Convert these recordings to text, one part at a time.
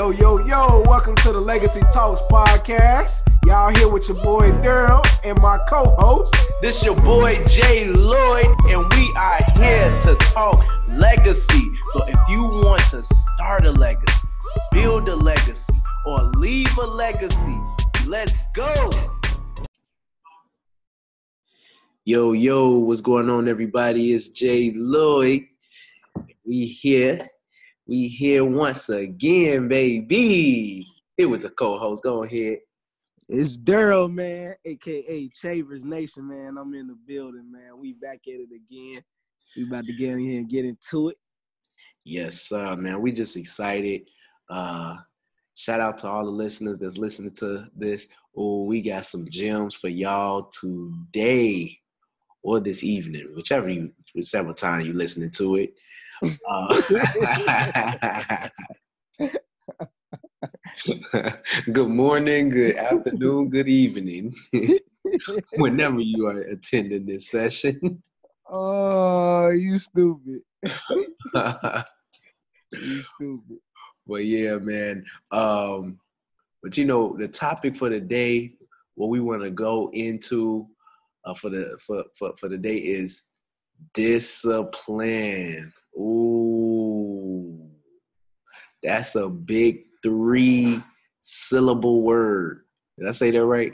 Yo, yo, yo, welcome to the Legacy Talks podcast. Y'all here with your boy Darryl and my co-host. This is your boy Jay Lloyd, and we are here to talk legacy. So if you want to start a legacy, build a legacy, or leave a legacy, let's go. Yo, yo, what's going on, everybody? It's Jay Lloyd. We here. We here once again, baby. Here with the co-host. Go ahead. It's Darryl, man, aka Chavers Nation, man. I'm in the building, man. We back at it again. We about to get in here and get into it. Yes, sir, man. We just excited. Uh shout out to all the listeners that's listening to this. Oh, we got some gems for y'all today or this evening, whichever you whichever time you listening to it. Uh, good morning, good afternoon, good evening, whenever you are attending this session. Oh, you stupid. you stupid. Well, yeah, man. Um, but you know, the topic for the day, what we want to go into uh, for the for, for for the day is discipline. Ooh, that's a big three syllable word. Did I say that right?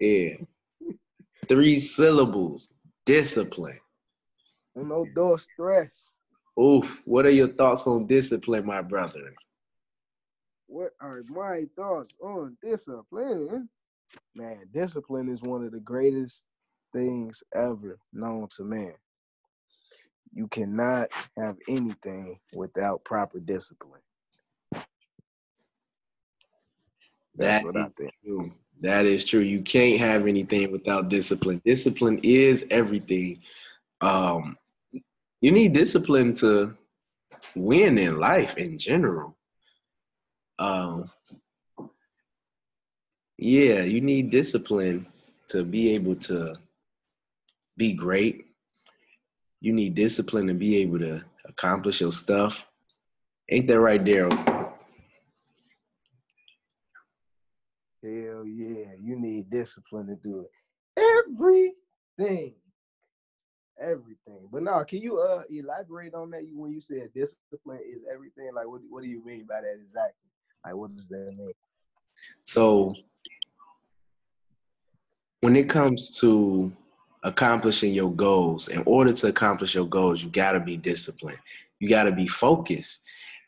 Yeah, three syllables. Discipline. No door stress. Oof. What are your thoughts on discipline, my brother? What are my thoughts on discipline? Man, discipline is one of the greatest things ever known to man. You cannot have anything without proper discipline. That's That what I think. true. That is true. You can't have anything without discipline. Discipline is everything. Um, you need discipline to win in life in general. Um, yeah, you need discipline to be able to be great. You need discipline to be able to accomplish your stuff. Ain't that right, Darryl? Hell yeah, you need discipline to do it. Everything. Everything. But now, can you uh elaborate on that when you said discipline is everything? Like what what do you mean by that exactly? Like what does that mean? So when it comes to accomplishing your goals, in order to accomplish your goals, you got to be disciplined. You got to be focused.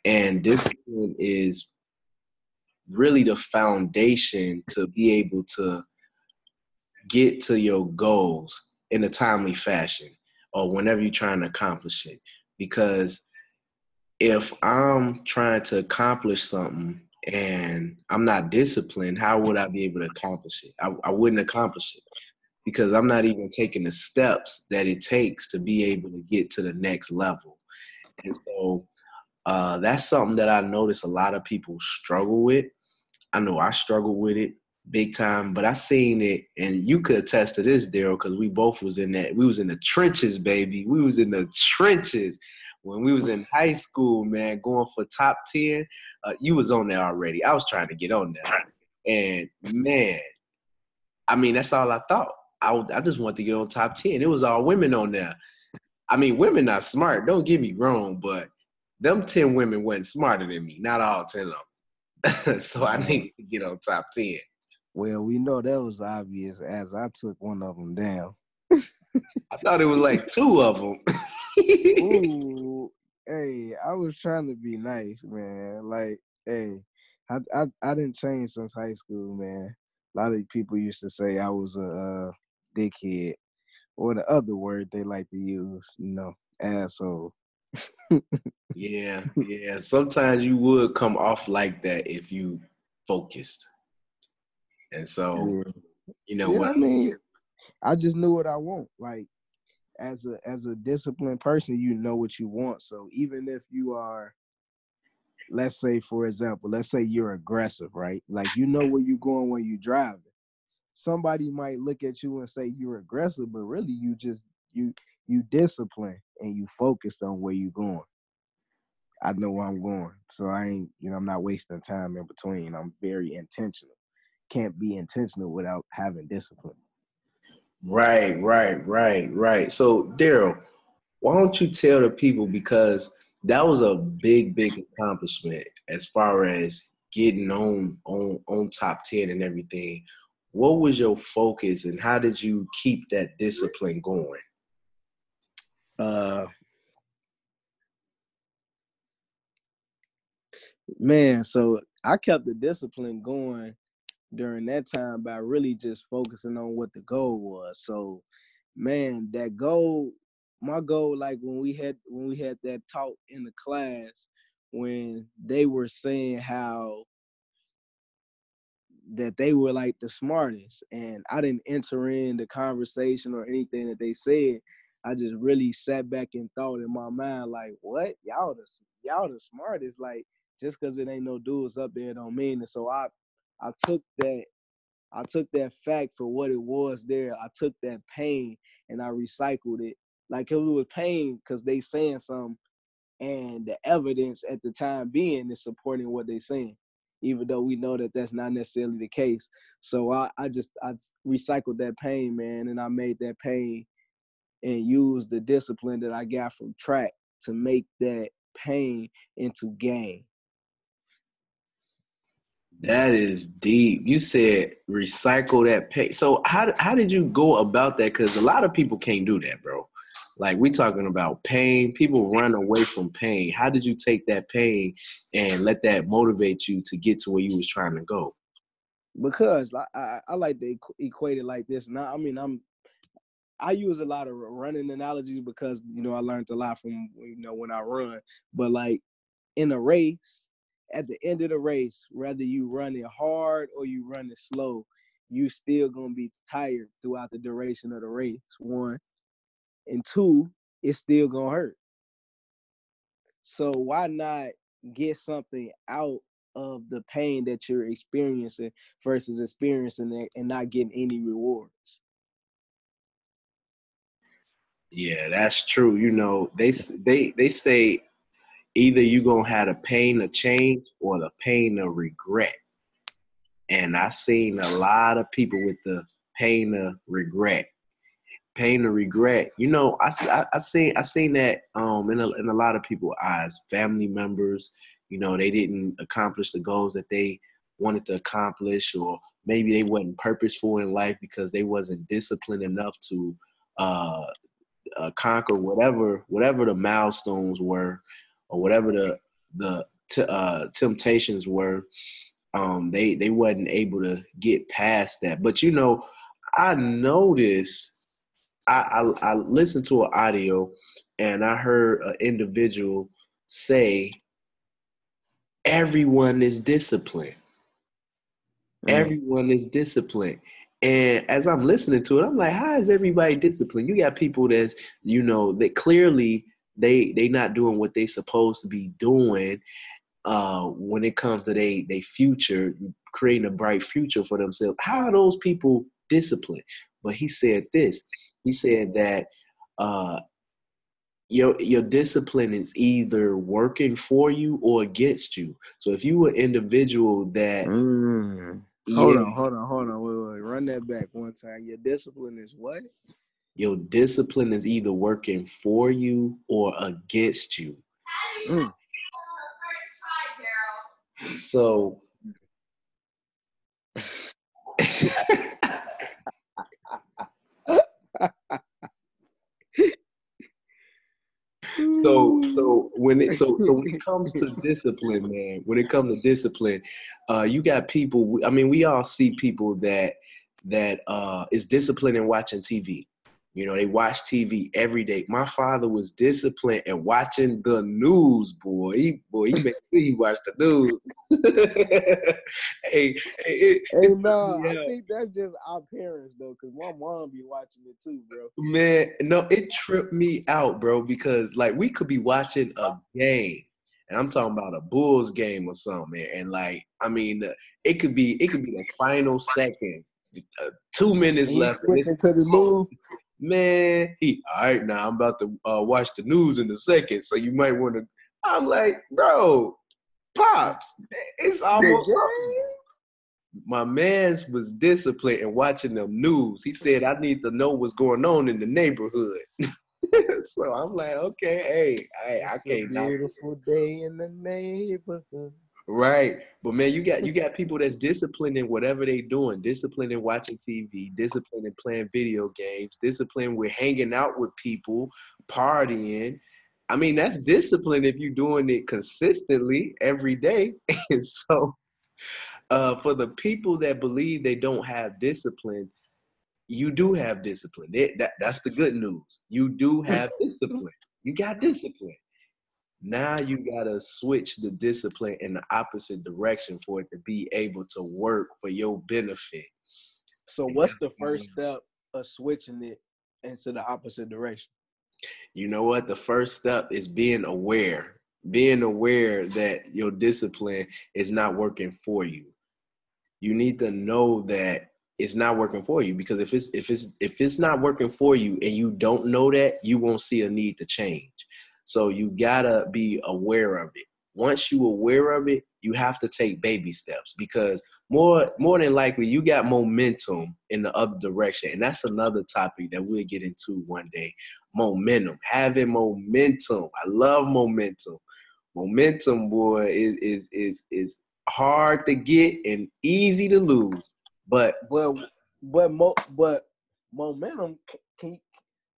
And discipline is really the foundation to be able to get to your goals in a timely fashion or whenever you're trying to accomplish it. Because if I'm trying to accomplish something and I'm not disciplined, how would I be able to accomplish it? I, I wouldn't accomplish it because I'm not even taking the steps that it takes to be able to get to the next level. And so uh, that's something that I notice a lot of people struggle with. I know I struggle with it big time, but I seen it, and you could attest to this, Darryl, because we both was in that. We was in the trenches, baby. We was in the trenches when we was in high school, man. Going for top ten, uh, you was on there already. I was trying to get on there, and man, I mean, that's all I thought. I, I just wanted to get on top 10. It was all women on there. I mean, women not smart. Don't get me wrong, but them 10 women wasn't smarter than me. Not all 10 of them. so I need to get on top 10. Well, we know that was obvious as I took one of them down. I thought it was like two of them. Ooh, hey, I was trying to be nice, man. Like, hey, I I, I didn't change since high school, man. A lot of people used to say I was a uh, dickhead, or the other word they like to use, you know, asshole. yeah, yeah. Sometimes you would come off like that if you focused. And so, Yeah. you know Yeah, what? I mean, I just knew what I want. Like as a as a disciplined person, you know what you want. So even if you are, let's say for example, let's say you're aggressive, right? Like you know where you're going when you're driving. Somebody might look at you and say you're aggressive, but really you just you you discipline and you focused on where you're going. I know where I'm going. So I ain't, you know, I'm not wasting time in between. I'm very intentional. Can't be intentional without having discipline. Right, right, right, right. So Darryl, why don't you tell the people because that was a big, big accomplishment as far as getting on on on top 10 and everything. What was your focus and how did you keep that discipline going? Uh man, so I kept the discipline going during that time by really just focusing on what the goal was. So, man, that goal, my goal, like when we had when we had that talk in the class, when they were saying how that they were like the smartest, and I didn't enter in the conversation or anything that they said. I just really sat back and thought in my mind, like, what? Y'all the y'all the smartest. Like, just because it ain't no dudes up there don't mean it. So I I took that I took that fact for what it was there. I took that pain and I recycled it. Like it was pain because they saying something and the evidence at the time being is supporting what they saying, even though we know that that's not necessarily the case. So I, I just I recycled that pain, man, and I made that pain and used the discipline that I got from track to make that pain into gain. That is deep. You said recycle that pain. So how how did you go about that? Because a lot of people can't do that, bro. Like we talking about pain. People run away from pain. How did you take that pain and let that motivate you to get to where you was trying to go? Because I I, I like to equate it like this. Now I mean I'm I use a lot of running analogies because you know I learned a lot from you know when I run. But like in a race, at the end of the race, whether you run it hard or you run it slow, you still gonna be tired throughout the duration of the race. One. And two, it's still gonna hurt. So why not get something out of the pain that you're experiencing versus experiencing it and not getting any rewards? Yeah, that's true. You know, they they they say either you gonna have the pain of change or the pain of regret. And I seen a lot of people with the pain of regret. Pain and regret. You know, I I, I seen I seen that um in a, in a lot of people's eyes. Family members, you know, they didn't accomplish the goals that they wanted to accomplish, or maybe they wasn't purposeful in life because they wasn't disciplined enough to uh, uh, conquer whatever whatever the milestones were or whatever the the t- uh, temptations were, um, they they wasn't able to get past that. But you know, I noticed. I, I, I listened to an audio and I heard an individual say, "Everyone is disciplined. Mm. Everyone is disciplined." And as I'm listening to it, I'm like, how is everybody disciplined? You got people that's, you know, that clearly they they not doing what they supposed to be doing uh, when it comes to they they future, creating a bright future for themselves. How are those people disciplined? But he said this. He said that uh, your your discipline is either working for you or against you. So if you were an individual that mm. hold yeah, on, hold on, hold on, wait, wait, run that back one time. Your discipline is what? your discipline is either working for you or against you. Mm. So so so when it so so when it comes to discipline man when it comes to discipline uh you got people i mean we all see people that that uh is disciplined in watching tv you know, they watch TV every day. My father was disciplined and watching the news, boy. He boy, he made sure he watched the news. hey, hey, hey, no, yeah. I think that's just our parents though, because my mom be watching it too, bro. Man, no, it tripped me out, bro, because like we could be watching a game, and I'm talking about a Bulls game or something, and like I mean, it could be it could be the final second. Uh, two minutes left. Switching to the news man, he all right now. I'm about to uh, watch the news in a second, so you might want to I'm like, bro, pops, it's almost. My man's was disciplined and watching the news. He said, I need to know what's going on in the neighborhood. so I'm like, okay, hey, hey I can't. beautiful day in the neighborhood. Right. But man, you got you got people that's disciplined in whatever they doing, disciplined in watching TV, disciplined in playing video games, disciplined with hanging out with people, partying. I mean, that's discipline if you're doing it consistently every day. And so uh, for the people that believe they don't have discipline, you do have discipline. That, that's the good news. You do have discipline. You got discipline. Now you gotta switch the discipline in the opposite direction for it to be able to work for your benefit. So what's the first step of switching it into the opposite direction? You know what? The first step is being aware. Being aware that your discipline is not working for you. You need to know that it's not working for you because if it's if it's if it's not working for you and you don't know that, you won't see a need to change. So you gotta be aware of it. Once you aware of it, you have to take baby steps because more more than likely you got momentum in the other direction. And that's another topic that we'll get into one day. Momentum. Having momentum. I love momentum. Momentum, boy, is is is is hard to get and easy to lose. But well, but mo- but momentum can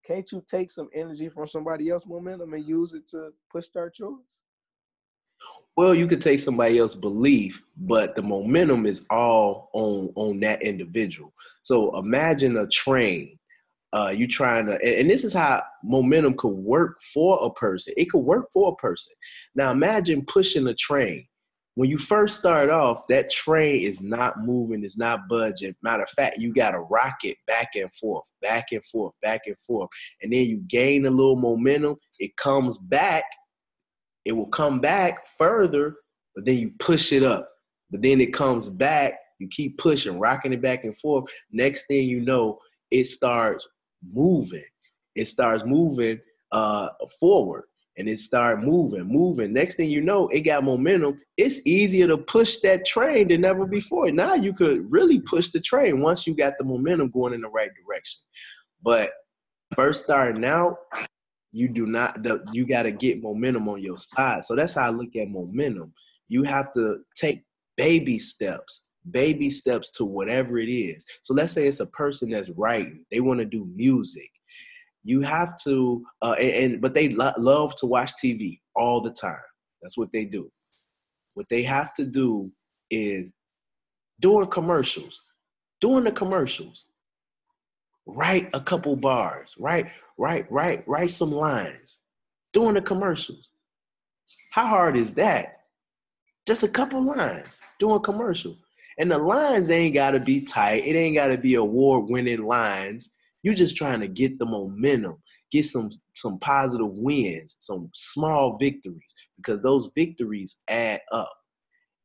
can't you take some energy from somebody else's momentum and use it to push start yours? Well, you could take somebody else's belief, but the momentum is all on on that individual. So imagine a train. Uh, you trying to, and this is how momentum could work for a person. It could work for a person. Now imagine pushing a train when you first start off, that train is not moving, it's not budging. Matter of fact, you got to rock it back and forth, back and forth, back and forth. And then you gain a little momentum, it comes back, it will come back further, but then you push it up. But then it comes back, you keep pushing, rocking it back and forth. Next thing you know, it starts moving. It starts moving uh, forward and it started moving, moving. Next thing you know, it got momentum. It's easier to push that train than ever before. Now you could really push the train once you got the momentum going in the right direction. But first starting out, you do not. You got to get momentum on your side. So that's how I look at momentum. You have to take baby steps baby steps to whatever it is. So let's say it's a person that's writing, they want to do music you have to uh, and, and, but they lo- love to watch tv all the time. That's what they do. What they have to do is during commercials during the commercials. Write a couple bars write write write write some lines during the commercials. How hard is that? Just a couple lines doing commercial. And the lines ain't got to be tight. It ain't got to be award winning lines you're just trying to get the momentum, get some some positive wins, some small victories, because those victories add up.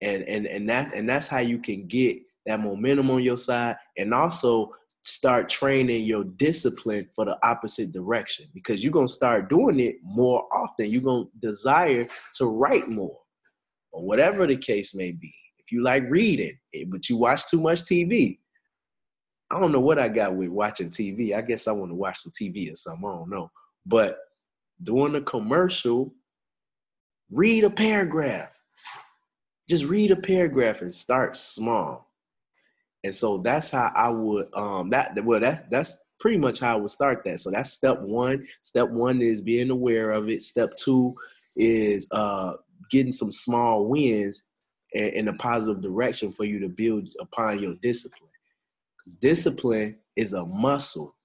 And and and that and that's how you can get that momentum on your side and also start training your discipline for the opposite direction because you're going to start doing it more often. You're going to desire to write more or whatever the case may be. If you like reading, eh, but you watch too much TV, I don't know what I got with watching TV. I guess I want to watch some TV or something. I don't know. But doing a commercial, read a paragraph. Just read a paragraph and start small. And so that's how I would um that well that that's pretty much how I would start that. So that's step one. Step one is being aware of it. Step two is uh getting some small wins in, in a positive direction for you to build upon your discipline. Discipline is a muscle.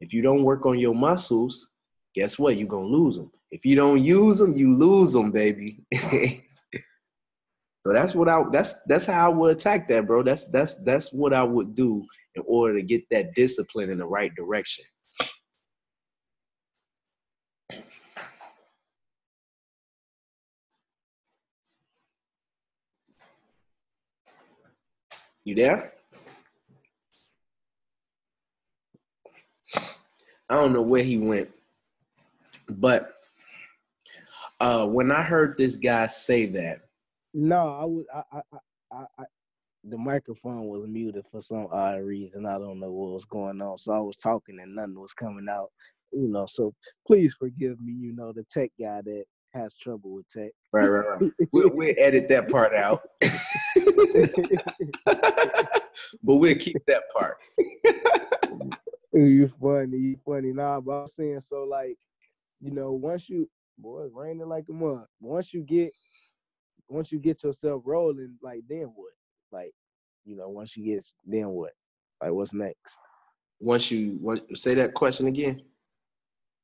If you don't work on your muscles, guess what? You're gonna lose them. If you don't use them, you lose them, baby. so that's what I that's that's how I would attack that, bro. That's that's that's what I would do in order to get that discipline in the right direction. You there? I don't know where he went, but uh, when I heard this guy say that, no, I was I, I I I the microphone was muted for some odd reason. I don't know what was going on. So I was talking and nothing was coming out. You know, so please forgive me. You know, the tech guy that has trouble with tech. Right, right, right. we'll, we'll edit that part out, but we'll keep that part. you funny, you funny. Nah, but I'm saying so like, you know, once you boy, it's raining like a mud. Once you get once you get yourself rolling, like then what? Like, you know, once you get then what? Like what's next? Once you what say that question again?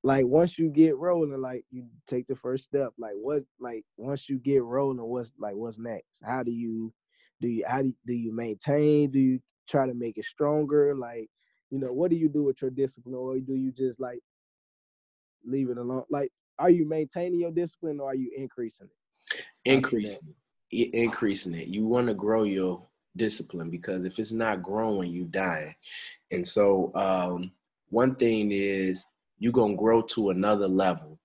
Like once you get rolling, like you take the first step. Like what like once you get rolling, what's like what's next? How do you do you how do you, do you maintain? Do you try to make it stronger? Like, you know, what do you do with your discipline or do you just like leave it alone? Like, are you maintaining your discipline or are you increasing it? Increasing it. Increasing it. You want to grow your discipline because if it's not growing, you dying. And so um, one thing is you're gonna grow to another level.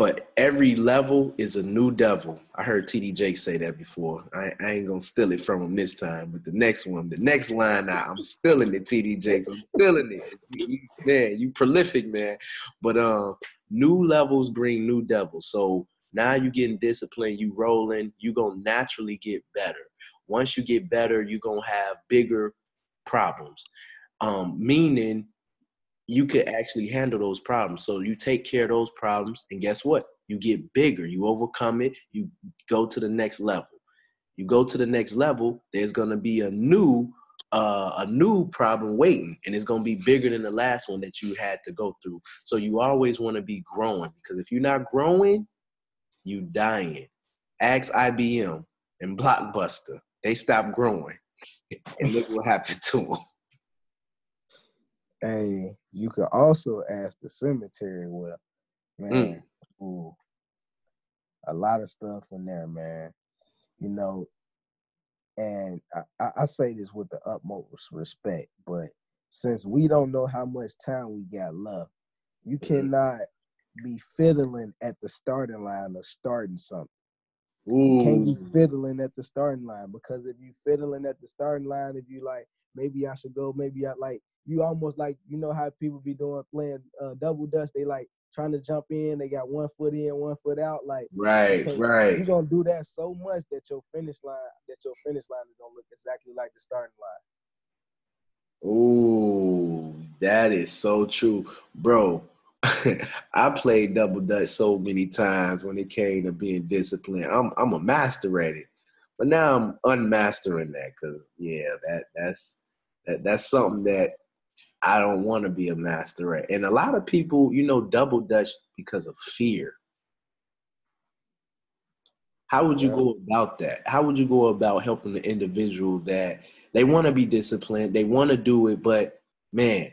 For every level is a new devil. I heard TD Jake say that before. I, I, ain't gonna steal it from him this time, but the next one, the next line, I, I'm stealing it, TD Jakes. I'm stealing it. Man, you prolific, man. But um, new levels bring new devils. So now you getting disciplined, you rolling, you gonna naturally get better. Once you get better, you're gonna have bigger problems. Um, meaning you could actually handle those problems. So you take care of those problems, and guess what? You get bigger. You overcome it. You go to the next level. You go to the next level. There's gonna be a new uh, a new problem waiting, and it's gonna be bigger than the last one that you had to go through. So you always want to be growing because if you're not growing, you dying. Ask IBM and Blockbuster. They stopped growing, and look what happened to them. Hey, you could also ask the cemetery. Well, man, mm. ooh, a lot of stuff in there, man. You know, and I, I say this with the utmost respect, but since we don't know how much time we got left, you mm-hmm. cannot be fiddling at the starting line or starting something. Ooh. You can't be fiddling at the starting line because if you fiddling at the starting line, if you like, maybe I should go, maybe I like you almost like you know how people be doing playing uh, double dutch. They like trying to jump in. They got one foot in, one foot out. Like right, right. You're gonna do that so much that your finish line, that your finish line is gonna look exactly like the starting line. Ooh, that is so true, bro. I played double dutch so many times when it came to being disciplined. I'm I'm a master at it, but now I'm unmastering that because yeah, that that's that, that's something that I don't want to be a master at. And a lot of people, you know, double dutch because of fear. How would you go about that? How would you go about helping the individual that they want to be disciplined, they want to do it, but man,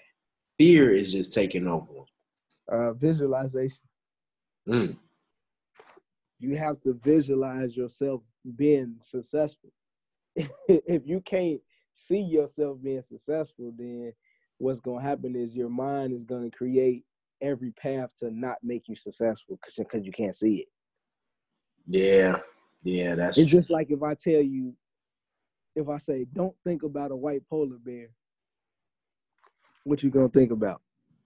fear is just taking over Uh, visualization. Mm. You have to visualize yourself being successful. if you can't see yourself being successful, then what's going to happen is your mind is going to create every path to not make you successful because you can't see it. Yeah, yeah, that's. It's true. just like if I tell you, if I say, "Don't think about a white polar bear," what you gonna think about?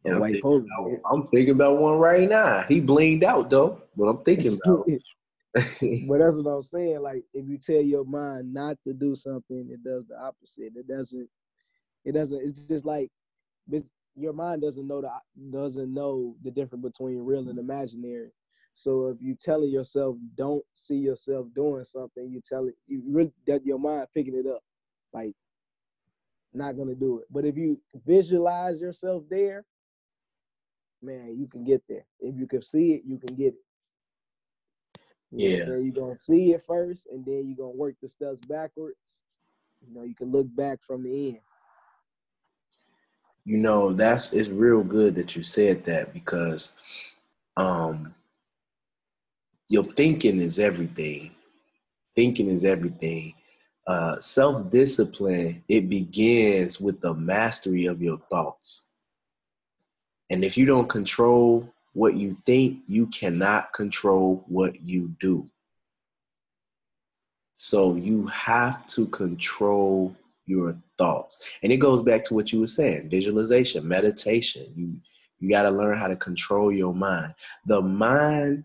Yeah, a white polar about, bear. I'm thinking about one right now. He blinged out though, but I'm thinking about. but that's what I'm saying. Like if you tell your mind not to do something, it does the opposite. It doesn't. It doesn't. It's just like your mind doesn't know the doesn't know the difference between real and imaginary. So if you telling yourself don't see yourself doing something, you tell it you really that your mind picking it up, like not gonna do it. But if you visualize yourself there, man, you can get there. If you can see it, you can get it. You yeah. So you're gonna see it first, and then you're gonna work the steps backwards. You know, you can look back from the end you know that's it's real good that you said that because um your thinking is everything. Thinking is everything. Uh self-discipline it begins with the mastery of your thoughts. And if you don't control what you think, you cannot control what you do. So you have to control your thoughts. And it goes back to what you were saying, visualization, meditation. You you got to learn how to control your mind. The mind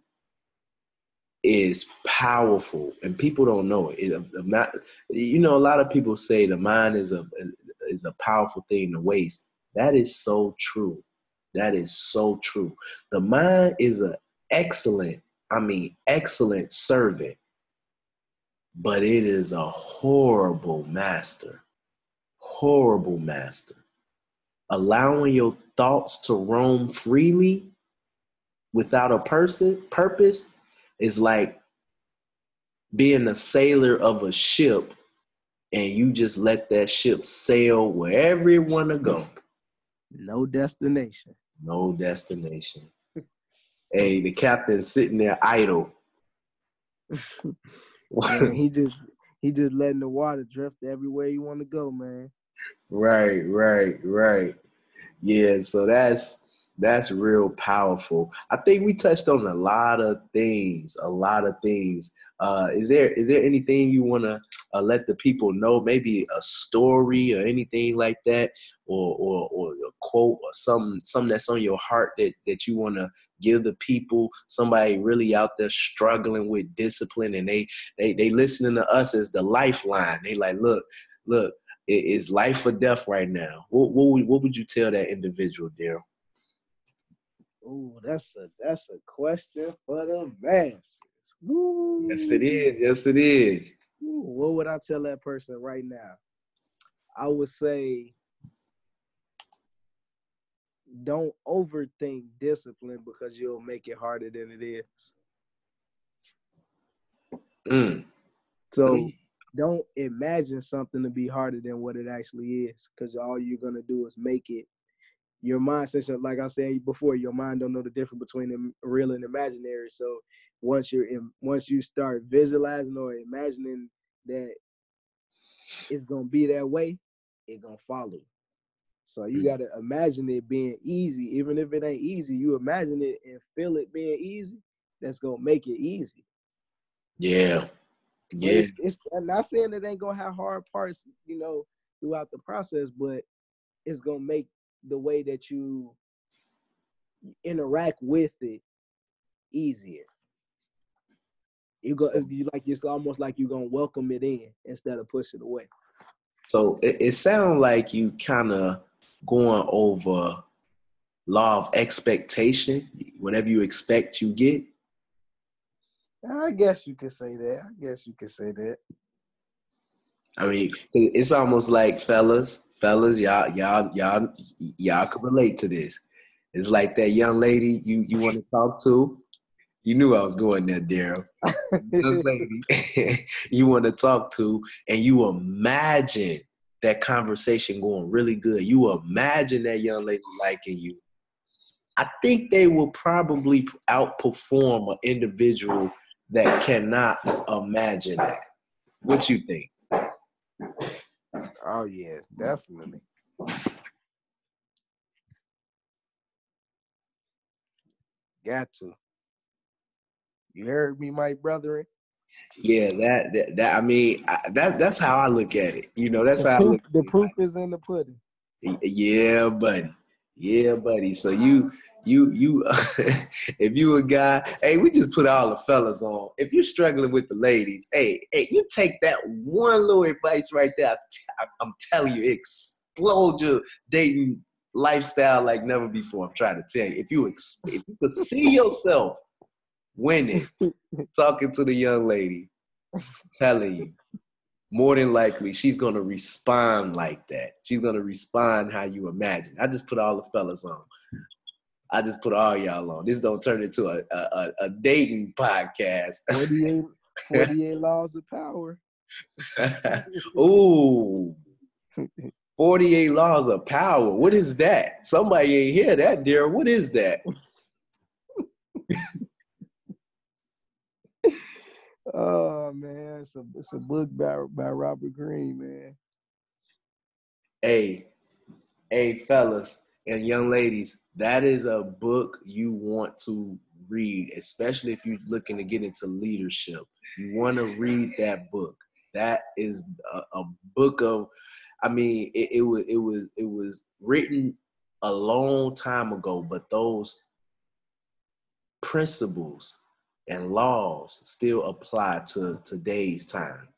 is powerful and people don't know it. it not, you know, a lot of people say the mind is a is a powerful thing to waste. That is so true. That is so true. The mind is an excellent, I mean, excellent servant, but it is a horrible master. Horrible master. Allowing your thoughts to roam freely without a person purpose is like being a sailor of a ship and you just let that ship sail wherever it want to go. No destination. No destination. hey, the captain's sitting there idle. man, he just he just letting the water drift everywhere you want to go, man. Right, right, right. Yeah, so that's that's real powerful. I think we touched on a lot of things, a lot of things. Uh, is there is there anything you want to uh, let the people know? Maybe a story or anything like that, or or, or a quote or something something that's on your heart that that you want to give the people. Somebody really out there struggling with discipline, and they they they listening to us as the lifeline. They like, look, look, is life or death right now. What what would, what would you tell that individual, Darryl? Oh, that's a that's a question for the masses. Woo. Yes, it is. Yes, it is. Ooh, what would I tell that person right now? I would say don't overthink discipline because you'll make it harder than it is. Mm. So mm. Don't imagine something to be harder than what it actually is because all you're gonna do is make it your mind since like I said before, your mind don't know the difference between the real and imaginary. So once you're in, once you start visualizing or imagining that it's gonna be that way, it gonna follow. So you mm. gotta imagine it being easy, even if it ain't easy. You imagine it and feel it being easy. That's gonna make it easy. Yeah, yeah. It's, it's, I'm not saying it ain't gonna have hard parts, you know, throughout the process, but it's gonna make the way that you interact with it easier. You go it's like it's almost like you're gonna welcome it in instead of push it away. So it, it sounds like you kind of going over law of expectation. Whatever you expect, you get. I guess you could say that. I guess you could say that. I mean, it's almost like fellas, fellas, y'all, y'all, y'all, y'all can relate to this. It's like that young lady you you want to talk to. You knew I was going there, Darryl. young lady you want to talk to, and you imagine that conversation going really good. You imagine that young lady liking you. I think they will probably outperform an individual that cannot imagine that. What you think? Oh yeah, definitely. Got to. You heard me, my brethren. Yeah, that, that, that I mean, I, that that's how I look at it. You know, that's the how proof, the proof is in the pudding. Yeah, buddy. Yeah, buddy. So you you you if you a guy, hey, we just put all the fellas on. If you're struggling with the ladies, hey, hey, you take that one little advice right there. I'm telling you, explode your dating lifestyle like never before. I'm trying to tell you. If you if you could see yourself winning, talking to the young lady, telling you, more than likely she's gonna respond like that. She's gonna respond how you imagine. I just put all the fellas on. I just put all y'all on. This don't turn into a a, a dating podcast. 48, 48 laws of power. Ooh. 48 laws of power. What is that? Somebody ain't hear that, dear. What is that? oh man, it's a it's a book by by Robert Greene, man. Hey, hey fellas, and young ladies, that is a book you want to read, especially if you're looking to get into leadership. You want to read that book. That is a, a book of, I mean, it, it was it was it was written a long time ago, but those principles and laws still apply to today's time.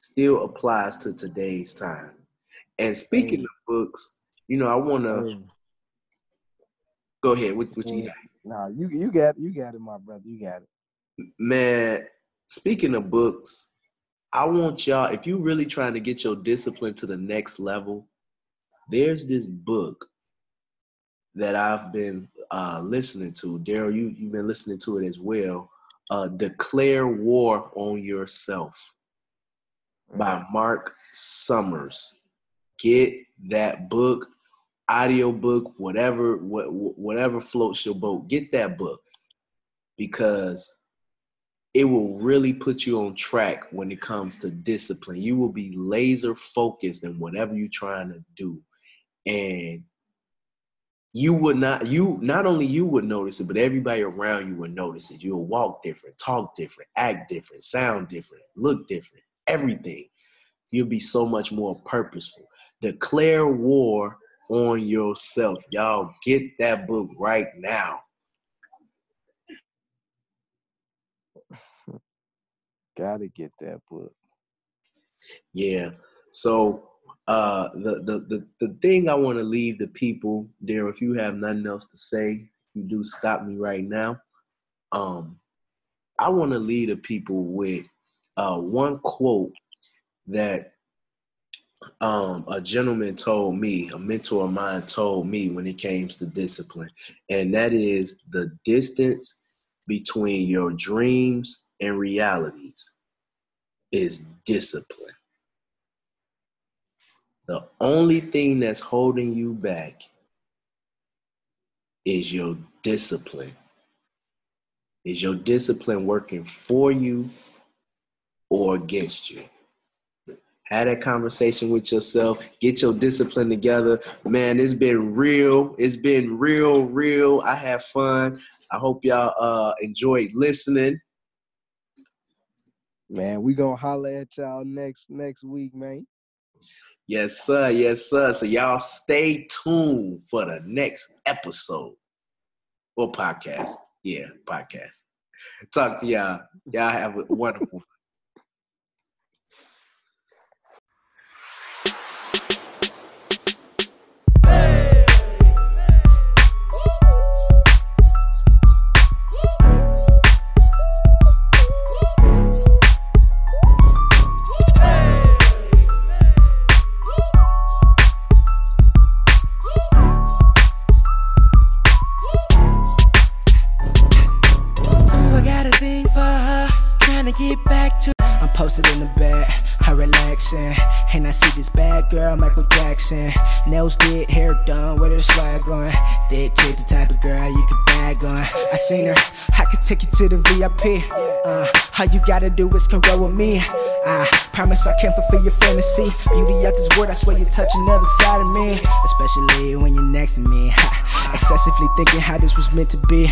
Still applies to today's time. And speaking of books, you know, I want to go ahead. What, what you got? Nah, you you got you got it, my brother. You got it. Man, speaking of books, I want y'all. If you really trying to get your discipline to the next level, there's this book that I've been uh, listening to. Darryl, you you've been listening to it as well. Uh, Declare War on Yourself by mm-hmm. Mark Summers. Get that book, audio book, whatever what, whatever floats your boat. Get that book because it will really put you on track when it comes to discipline. You will be laser focused in whatever you're trying to do. And you would not you not only you would notice it but everybody around you would notice it you'll walk different talk different act different sound different look different everything you'll be so much more purposeful declare war on yourself y'all get that book right now gotta get that book yeah so uh, the, the the the thing I want to leave the people there. If you have nothing else to say, you do stop me right now. Um, I want to leave the people with uh, one quote that um, a gentleman told me, a mentor of mine told me when it came to discipline, and that is the distance between your dreams and realities is discipline. The only thing that's holding you back is your discipline. Is your discipline working for you or against you? Have that conversation with yourself. Get your discipline together. Man, it's been real. It's been real, real. I have fun. I hope y'all uh, enjoyed listening. Man, we gonna holler at y'all next next week, man. Yes, sir. Yes, sir. So y'all stay tuned for the next episode or podcast. Yeah, podcast. Talk to y'all. Y'all have a wonderful VIP. Uh, all you gotta do is come roll with me. I promise I can fulfill your fantasy. Beauty of this world, I swear you touch another side of me. Especially when you're next to me. Excessively thinking how this was meant to be.